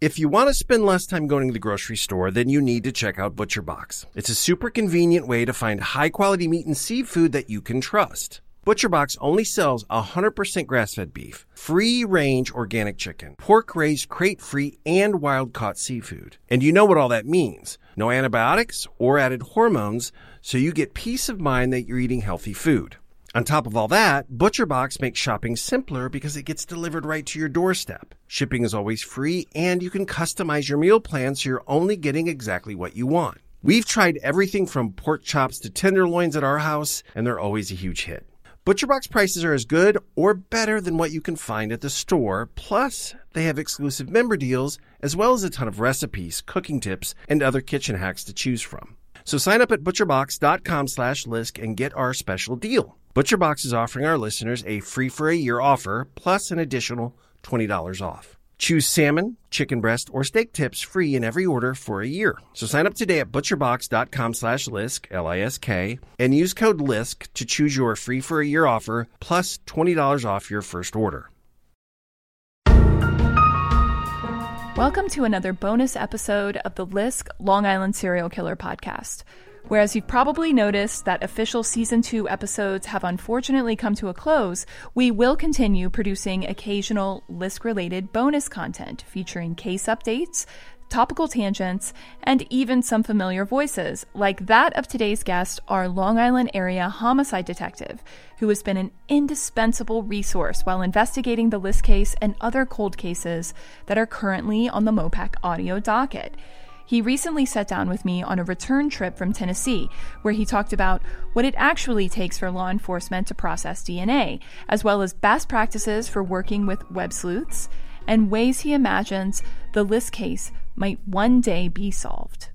If you want to spend less time going to the grocery store, then you need to check out ButcherBox. It's a super convenient way to find high quality meat and seafood that you can trust. ButcherBox only sells 100% grass-fed beef, free-range organic chicken, pork-raised crate-free and wild-caught seafood. And you know what all that means. No antibiotics or added hormones, so you get peace of mind that you're eating healthy food. On top of all that, ButcherBox makes shopping simpler because it gets delivered right to your doorstep. Shipping is always free and you can customize your meal plan so you're only getting exactly what you want. We've tried everything from pork chops to tenderloins at our house and they're always a huge hit. ButcherBox prices are as good or better than what you can find at the store. Plus, they have exclusive member deals as well as a ton of recipes, cooking tips, and other kitchen hacks to choose from. So sign up at butcherbox.com slash lisk and get our special deal. ButcherBox is offering our listeners a free for a year offer plus an additional $20 off. Choose salmon, chicken breast, or steak tips free in every order for a year. So sign up today at butcherbox.com slash lisk, L-I-S-K, and use code LISK to choose your free for a year offer plus $20 off your first order. Welcome to another bonus episode of the Lisk Long Island Serial Killer podcast. Whereas you've probably noticed that official season two episodes have unfortunately come to a close, we will continue producing occasional Lisk related bonus content featuring case updates, topical tangents, and even some familiar voices, like that of today's guest, our Long Island area homicide detective, who has been an indispensable resource while investigating the Lisk case and other cold cases that are currently on the Mopac audio docket. He recently sat down with me on a return trip from Tennessee, where he talked about what it actually takes for law enforcement to process DNA, as well as best practices for working with web sleuths, and ways he imagines the Lisk case might one day be solved.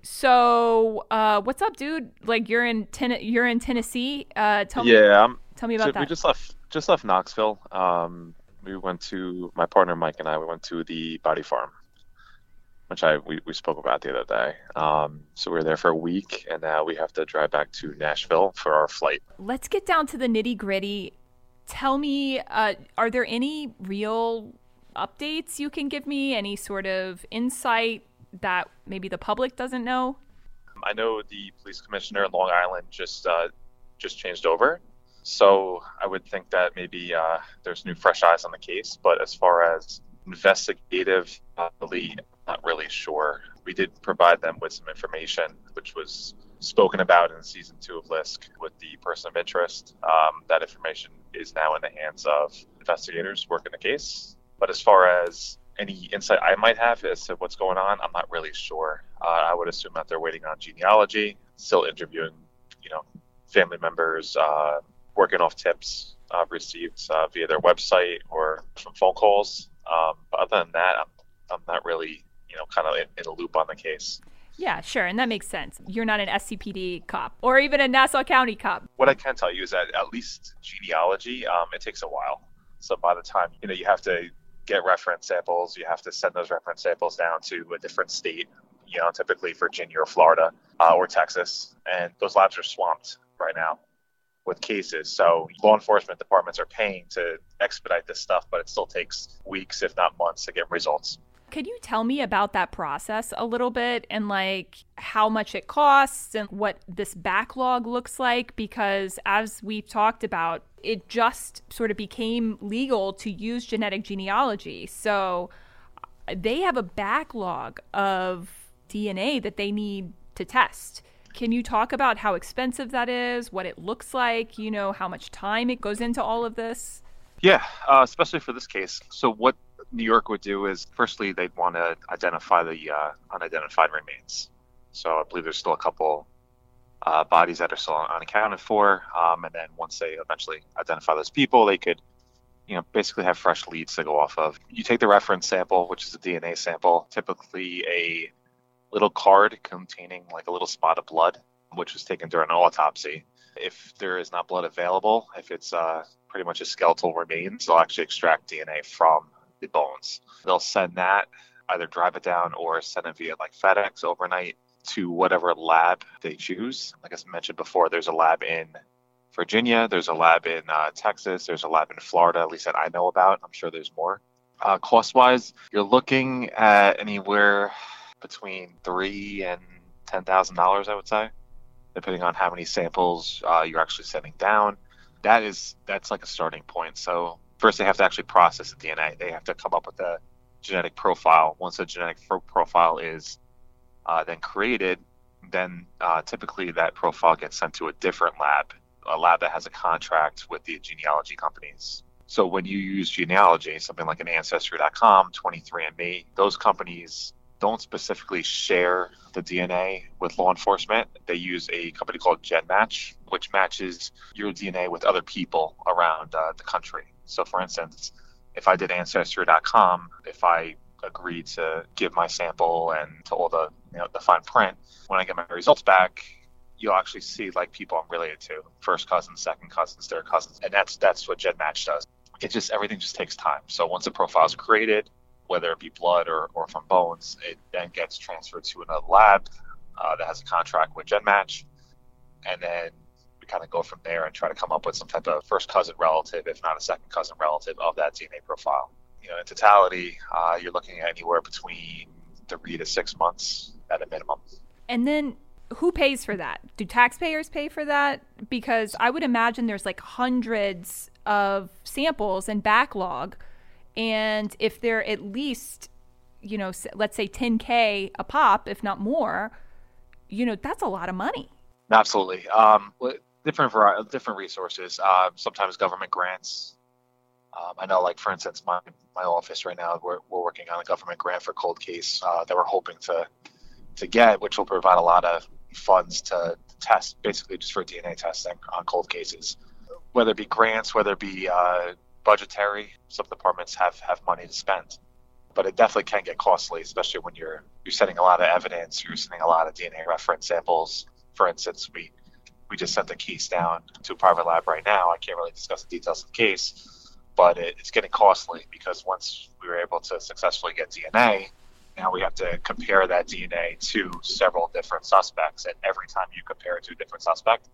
So, uh, what's up, dude? Like you're in ten- you're in Tennessee. Uh, tell me. Yeah, I'm, Tell me about so that. we just left just left Knoxville. Um, we went to my partner Mike and I. We went to the Body Farm, which I we, we spoke about the other day. Um, so we were there for a week, and now we have to drive back to Nashville for our flight. Let's get down to the nitty gritty. Tell me, uh, are there any real updates you can give me? Any sort of insight that maybe the public doesn't know? I know the police commissioner in Long Island just uh, just changed over, so I would think that maybe uh, there's new fresh eyes on the case. But as far as investigative, uh, not really sure. We did provide them with some information, which was spoken about in season two of Lisk with the person of interest. Um, that information is now in the hands of investigators working the case. But as far as any insight I might have as to what's going on, I'm not really sure. Uh, I would assume that they're waiting on genealogy, still interviewing, you know, family members, uh, working off tips uh, received uh, via their website or from phone calls. Um, but other than that, I'm, I'm not really, you know, kind of in, in a loop on the case. Yeah, sure, and that makes sense. You're not an SCPD cop or even a Nassau County cop. What I can tell you is that at least genealogy, um, it takes a while. So by the time you know you have to get reference samples, you have to send those reference samples down to a different state. You know, typically Virginia or Florida uh, or Texas, and those labs are swamped right now with cases. So law enforcement departments are paying to expedite this stuff, but it still takes weeks, if not months, to get results. Could you tell me about that process a little bit and like how much it costs and what this backlog looks like? Because as we've talked about, it just sort of became legal to use genetic genealogy. So uh, they have a backlog of DNA that they need to test. Can you talk about how expensive that is, what it looks like, you know, how much time it goes into all of this? Yeah, uh, especially for this case. So what New York would do is, firstly, they'd want to identify the uh, unidentified remains. So I believe there's still a couple uh, bodies that are still unaccounted for, um, and then once they eventually identify those people, they could, you know, basically have fresh leads to go off of. You take the reference sample, which is a DNA sample, typically a little card containing like a little spot of blood, which was taken during an autopsy. If there is not blood available, if it's uh, pretty much a skeletal remains, they'll actually extract DNA from the bones. They'll send that, either drive it down or send it via like FedEx overnight to whatever lab they choose. Like I mentioned before, there's a lab in Virginia, there's a lab in uh, Texas, there's a lab in Florida, at least that I know about. I'm sure there's more. Uh, cost wise, you're looking at anywhere between three and ten thousand dollars, I would say, depending on how many samples uh, you're actually sending down. That is that's like a starting point. So first, they have to actually process the DNA. They have to come up with a genetic profile. Once a genetic profile is uh, then created, then uh, typically that profile gets sent to a different lab, a lab that has a contract with the genealogy companies. So when you use genealogy, something like an Ancestry.com, 23andMe, those companies don't specifically share the DNA with law enforcement. They use a company called GEDmatch, which matches your DNA with other people around uh, the country. So, for instance, if I did Ancestry.com, if I agreed to give my sample and to all the you know the fine print, when I get my results back, you'll actually see like people I'm related to, first cousins, second cousins, third cousins, and that's that's what GEDmatch does. It just everything just takes time. So once profile is created, whether it be blood or, or from bones, it then gets transferred to another lab uh, that has a contract with GEDmatch, and then kind of go from there and try to come up with some type of first cousin relative, if not a second cousin relative, of that DNA profile. You know, in totality, uh, you're looking at anywhere between three to six months at a minimum. And then who pays for that? Do taxpayers pay for that? Because I would imagine there's like hundreds of samples and backlog. And if they're at least, you know, let's say 10K a pop, if not more, you know, that's a lot of money. Absolutely. Um, different variety, different resources. Uh, sometimes government grants. Um, I know, like for instance, my my office right now, we're, we're working on a government grant for cold case uh, that we're hoping to to get, which will provide a lot of funds to test, basically just for DNA testing on cold cases. Whether it be grants, whether it be uh, budgetary, some departments have have money to spend, but it definitely can get costly, especially when you're you're sending a lot of evidence, you're sending a lot of DNA reference samples. For instance, we we just sent the case down to a private lab right now. I can't really discuss the details of the case, but it, it's getting costly because once we were able to successfully get DNA, now we have to compare that DNA to several different suspects, and every time you compare it to a different suspect,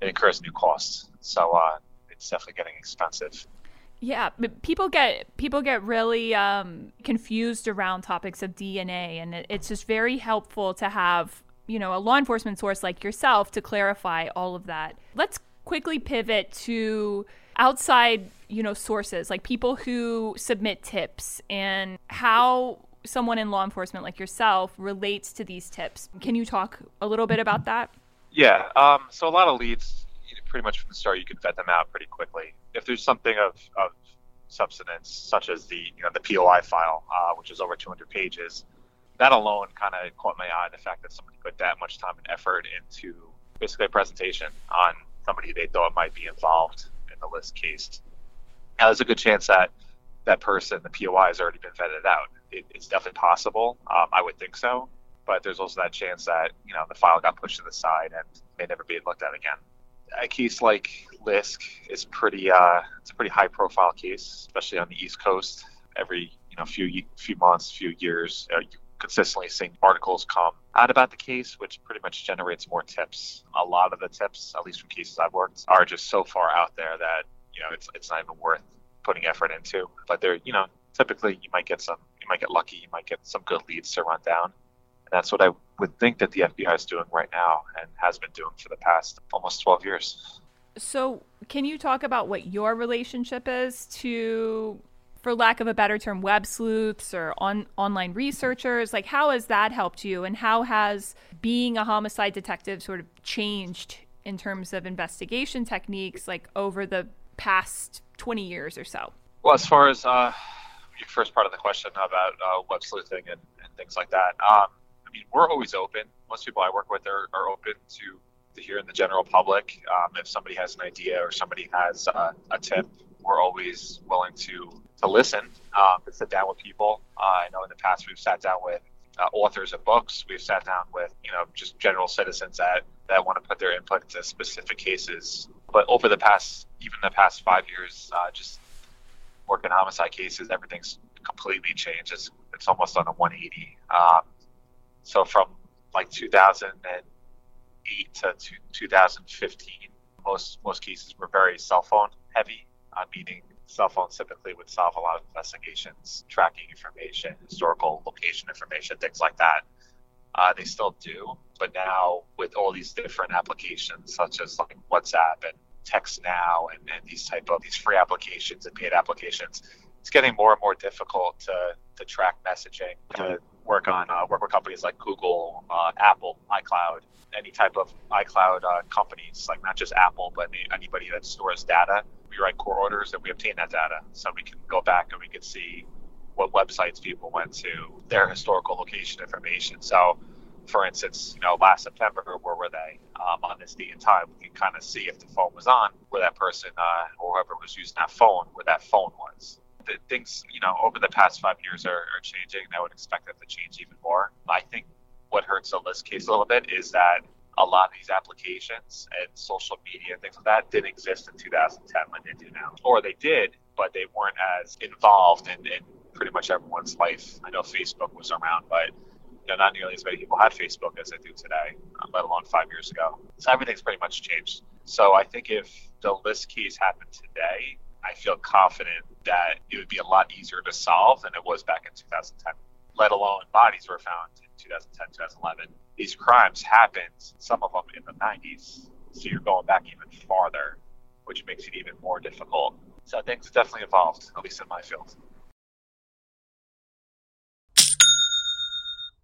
it incurs new costs. So uh, it's definitely getting expensive. Yeah, people get people get really um, confused around topics of DNA, and it, it's just very helpful to have you know a law enforcement source like yourself to clarify all of that. Let's quickly pivot to outside you know sources like people who submit tips and how someone in law enforcement like yourself relates to these tips. Can you talk a little bit about that? Yeah. Um, so a lot of leads, pretty much from the start, you can vet them out pretty quickly. If there's something of, of substance, such as the you know the POI file, uh, which is over 200 pages, that alone kind of caught my eye. The fact that somebody put that much time and effort into basically a presentation on somebody they thought might be involved in the Lisk case. Now, there's a good chance that that person, the POI, has already been vetted out it, it's definitely possible. Um, I would think so, but there's also that chance that you know the file got pushed to the side and may never be looked at again. A case like Lisk is pretty uh, it's a pretty high profile case, especially on the East Coast. Every you know few few months, few years, uh, you consistently seeing articles come out about the case, which pretty much generates more tips. A lot of the tips, at least from cases I've worked, are just so far out there that you know it's it's not even worth putting effort into. But they're you know typically you might get some you might get lucky, you might get some good leads to run down. And that's what I would think that the FBI is doing right now and has been doing for the past almost 12 years. So, can you talk about what your relationship is to, for lack of a better term, web sleuths or on, online researchers? Like, how has that helped you? And how has being a homicide detective sort of changed in terms of investigation techniques, like over the past 20 years or so? Well, as far as uh, your first part of the question about uh, web sleuthing and, and things like that. Um, I mean, we're always open. Most people I work with are, are open to to hearing the general public. Um, if somebody has an idea or somebody has uh, a tip, we're always willing to to listen, um, to sit down with people. Uh, I know in the past we've sat down with uh, authors of books. We've sat down with you know just general citizens that that want to put their input into specific cases. But over the past, even the past five years, uh, just working homicide cases, everything's completely changed. It's, it's almost on a 180. Um, so from like 2008 to 2015, most most cases were very cell phone heavy, uh, meaning cell phones typically would solve a lot of investigations, tracking information, historical location information, things like that. Uh, they still do, but now with all these different applications such as like WhatsApp and Text Now and, and these type of these free applications and paid applications, it's getting more and more difficult to, to track messaging, to work on uh, work with companies like Google, uh, Apple, iCloud, any type of iCloud uh, companies, like not just Apple, but any, anybody that stores data. We write core orders and we obtain that data, so we can go back and we can see what websites people went to, their historical location information. So, for instance, you know, last September, where were they um, on this date and time? We can kind of see if the phone was on, where that person uh, or whoever was using that phone, where that phone was. Things, you know, over the past five years are, are changing. And I would expect that to change even more. I think what hurts the Lisk case a little bit is that a lot of these applications and social media and things like that didn't exist in 2010 like they do now. Or they did, but they weren't as involved in, in pretty much everyone's life. I know Facebook was around, but you know, not nearly as many people had Facebook as they do today, uh, let alone five years ago. So everything's pretty much changed. So I think if the list keys happened today, I feel confident that it would be a lot easier to solve than it was back in 2010. Let alone bodies were found in 2010, 2011. These crimes happened, some of them in the 90s. So you're going back even farther, which makes it even more difficult. So things definitely evolved, at least in my field.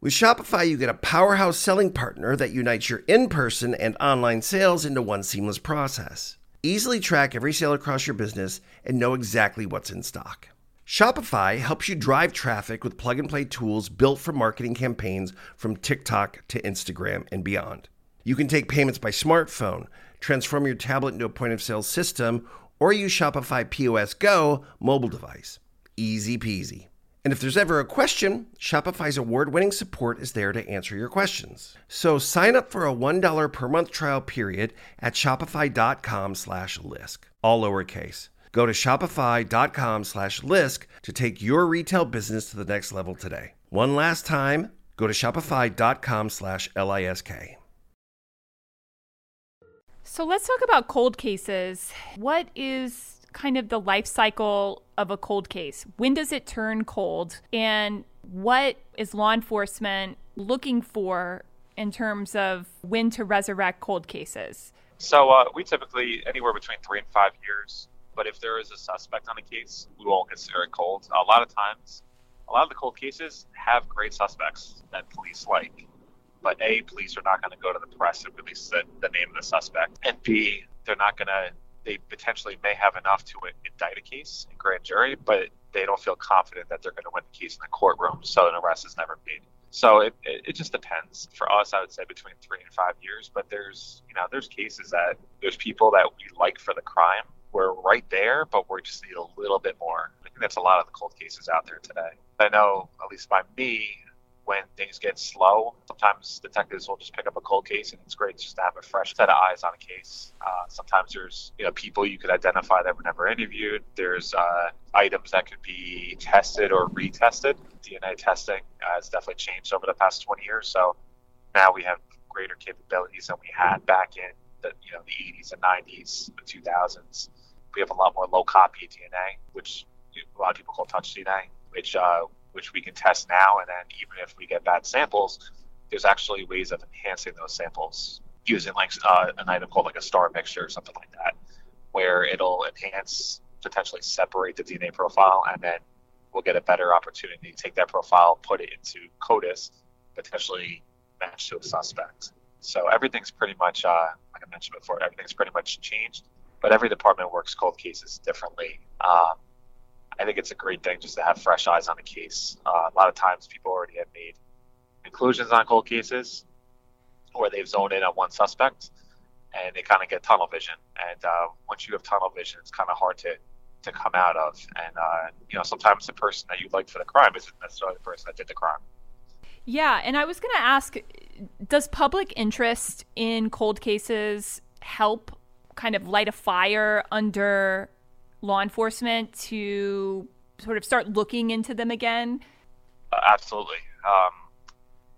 With Shopify, you get a powerhouse selling partner that unites your in person and online sales into one seamless process. Easily track every sale across your business and know exactly what's in stock. Shopify helps you drive traffic with plug and play tools built for marketing campaigns from TikTok to Instagram and beyond. You can take payments by smartphone, transform your tablet into a point of sale system, or use Shopify POS Go mobile device. Easy peasy. And if there's ever a question, Shopify's award-winning support is there to answer your questions. So sign up for a $1 per month trial period at shopify.com slash lisk, all lowercase. Go to shopify.com slash lisk to take your retail business to the next level today. One last time, go to shopify.com slash lisk. So let's talk about cold cases. What is kind of the life cycle of a cold case? When does it turn cold? And what is law enforcement looking for in terms of when to resurrect cold cases? So uh, we typically anywhere between three and five years. But if there is a suspect on a case, we won't consider it cold. A lot of times, a lot of the cold cases have great suspects that police like. But A, police are not going to go to the press and release the, the name of the suspect. And B, they're not going to they potentially may have enough to indict a case in grand jury, but they don't feel confident that they're going to win the case in the courtroom, so an arrest is never made. So it, it, it, just depends. For us, I would say between three and five years. But there's you know there's cases that there's people that we like for the crime. We're right there, but we just need a little bit more. I think that's a lot of the cold cases out there today. I know, at least by me, when things get slow, sometimes detectives will just pick up a cold case, and it's great just to have a fresh set of eyes on a case. Uh, sometimes there's you know people you could identify that were never interviewed. There's uh, items that could be tested or retested. DNA testing has definitely changed over the past 20 years, so now we have greater capabilities than we had back in the you know the 80s and 90s, the 2000s. We have a lot more low copy DNA, which a lot of people call touch DNA, which uh, which we can test now. And then even if we get bad samples, there's actually ways of enhancing those samples using like uh, an item called like a star mixture or something like that, where it'll enhance, potentially separate the DNA profile, and then we'll get a better opportunity to take that profile, put it into CODIS, potentially match to a suspect. So everything's pretty much, uh, like I mentioned before, everything's pretty much changed. But every department works cold cases differently. Um, I think it's a great thing just to have fresh eyes on a case. Uh, a lot of times people already have made conclusions on cold cases where they've zoned in on one suspect and they kind of get tunnel vision. And uh, once you have tunnel vision, it's kind of hard to, to come out of. And, uh, you know, sometimes the person that you like for the crime isn't necessarily the person that did the crime. Yeah, and I was going to ask does public interest in cold cases help kind of light a fire under law enforcement to sort of start looking into them again? Uh, absolutely. Um,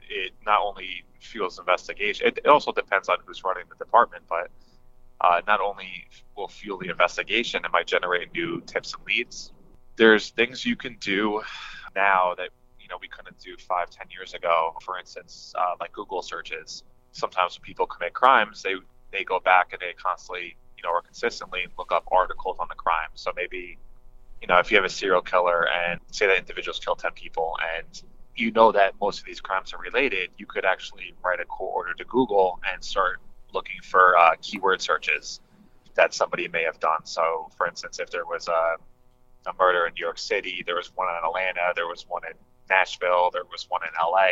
it not only fuels investigation, it, also depends on who's running the department, but uh, not only will fuel the investigation, it might generate new tips and leads. There's things you can do now that you know we couldn't do five, ten years ago. For instance, uh, like Google searches. Sometimes when people commit crimes, they they go back and they constantly, you know, or consistently look up articles on the crime. So maybe, you know, if you have a serial killer and say that individual's killed 10 people and you know that most of these crimes are related, you could actually write a court order to Google and start looking for uh, keyword searches that somebody may have done. So, for instance, if there was a, a murder in New York City, there was one in Atlanta, there was one in Nashville, there was one in LA,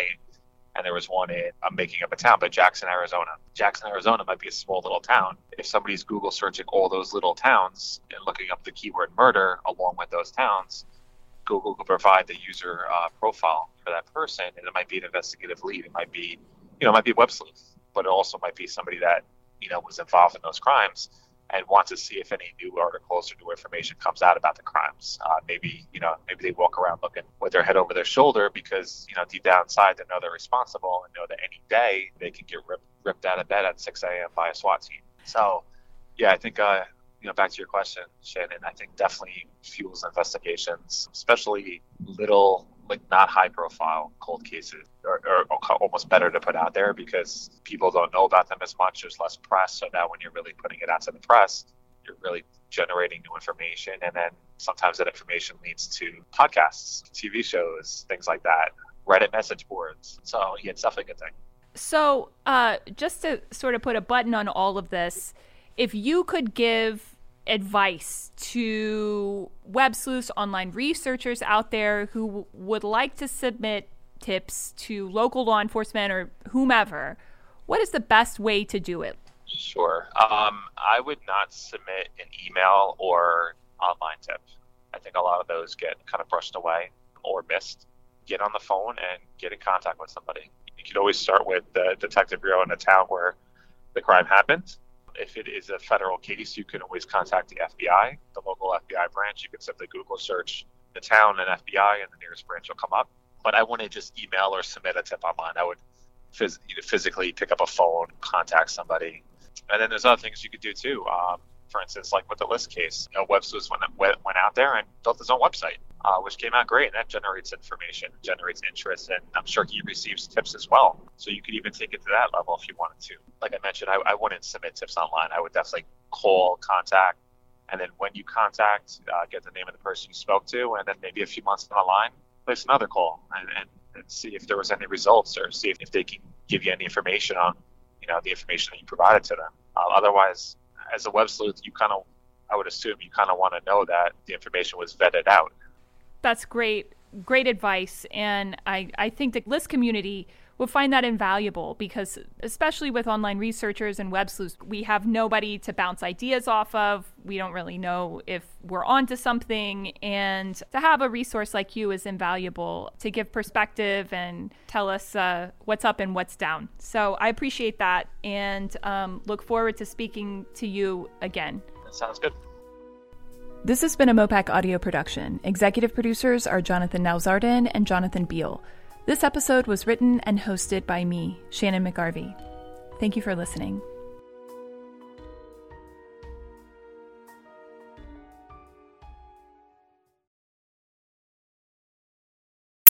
and there was one in I'm making up a town, but Jackson, Arizona. Jackson, Arizona might be a small little town. If somebody's Google searching all those little towns and looking up the keyword murder along with those towns, Google will provide the user uh, profile for that person, and it might be an investigative lead. It might be, you know, it might be a web sleuth, but it also might be somebody that you know was involved in those crimes and want to see if any new articles or new information comes out about the crimes. Uh, maybe you know maybe they walk around looking with their head over their shoulder because you know deep down inside they know they're responsible and know that any day they can get ripped ripped out of bed at 6 a.m. by a SWAT team. So yeah, I think uh, you know back to your question, Shannon. I think definitely fuels investigations, especially little like not high profile cold cases are, are, almost better to put out there because people don't know about them as much. There's less press. So now when you're really putting it out to the press, you're really generating new information. And then sometimes that information leads to podcasts, TV shows, things like that, Reddit message boards. So yeah, it's definitely a good thing. So uh, just to sort of put a button on all of this, if you could give advice to web sleuths, online researchers out there who w- would like to submit tips to local law enforcement or whomever, what is the best way to do it? Sure. Um, I would not submit an email or online tip. I think a lot of those get kind of brushed away or missed. Get on the phone and get in contact with somebody. You could always start with the detective bureau in the town where the crime happened if it is a federal case, you can always contact the FBI, the local FBI branch. You can simply Google search the town and FBI, and the nearest branch will come up. But I wouldn't just email or submit a tip online. I would phys- physically pick up a phone, contact somebody. And then there's other things you could do too. Um, for instance, like with the Lisk case, you know, went, went out there and built his own website, uh, which came out great. And that generates information, generates interest, and I'm sure he receives tips as well. So you could even take it to that level if you wanted to. Like I mentioned, I, I wouldn't submit tips online. I would definitely call, contact, and then when you contact, uh, get the name of the person you spoke to, and then maybe a few months down the line, place another call and, and, and see if there was any results or see if, if they can give you any information on, you know, the information that you provided to them. Uh, otherwise, as a web sleuth, you kind of, I would assume you kind of want to know that the information was vetted out. That's great, great advice, and I I think the Lisk community will find that invaluable because especially with online researchers and web sleuths we have nobody to bounce ideas off of. We don't really know if we're onto something. And to have a resource like you is invaluable to give perspective and tell us uh, what's up and what's down. So i appreciate that and um, look forward to speaking to you again. That sounds good. This has been a mopac audio production. Executive producers are jonathan nowzaradan and jonathan beal this episode was written and hosted by me, Shannon McGarvey. Thank you for listening.